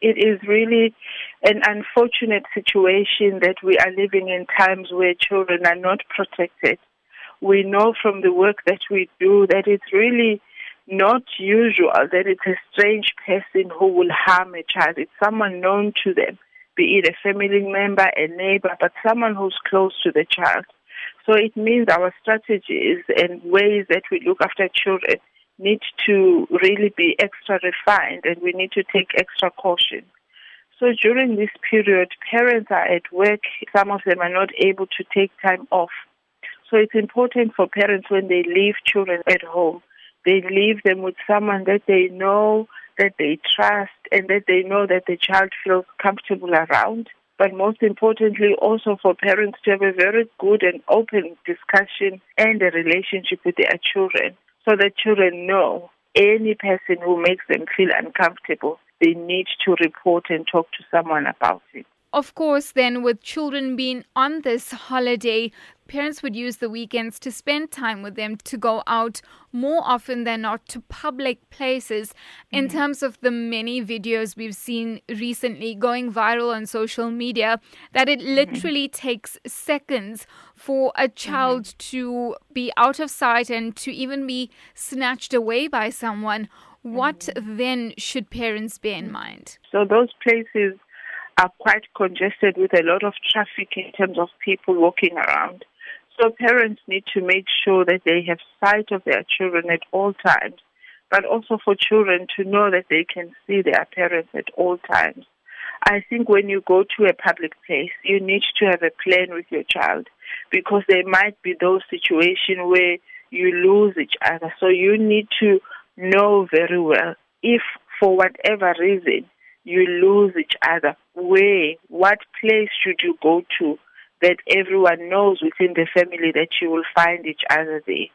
It is really an unfortunate situation that we are living in times where children are not protected. We know from the work that we do that it's really not usual that it's a strange person who will harm a child. It's someone known to them, be it a family member, a neighbor, but someone who's close to the child. So it means our strategies and ways that we look after children need to really be extra refined and we need to take extra caution. So during this period, parents are at work. Some of them are not able to take time off. So it's important for parents when they leave children at home, they leave them with someone that they know, that they trust, and that they know that the child feels comfortable around. But most importantly, also for parents to have a very good and open discussion and a relationship with their children so that children know any person who makes them feel uncomfortable, they need to report and talk to someone about it. Of course, then, with children being on this holiday, parents would use the weekends to spend time with them, to go out more often than not to public places. In mm-hmm. terms of the many videos we've seen recently going viral on social media, that it mm-hmm. literally mm-hmm. takes seconds for a child mm-hmm. to be out of sight and to even be snatched away by someone. What mm-hmm. then should parents bear in mind? So, those places are quite congested with a lot of traffic in terms of people walking around. So parents need to make sure that they have sight of their children at all times, but also for children to know that they can see their parents at all times. I think when you go to a public place, you need to have a plan with your child because there might be those situations where you lose each other. So you need to know very well if for whatever reason you lose each other, where, what place should you go to that everyone knows within the family that you will find each other there?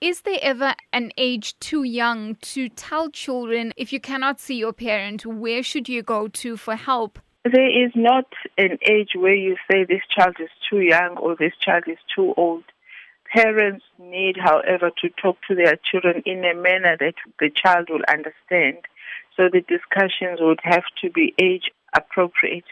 Is there ever an age too young to tell children if you cannot see your parent, where should you go to for help? There is not an age where you say this child is too young or this child is too old. Parents need, however, to talk to their children in a manner that the child will understand. So the discussions would have to be age appropriate.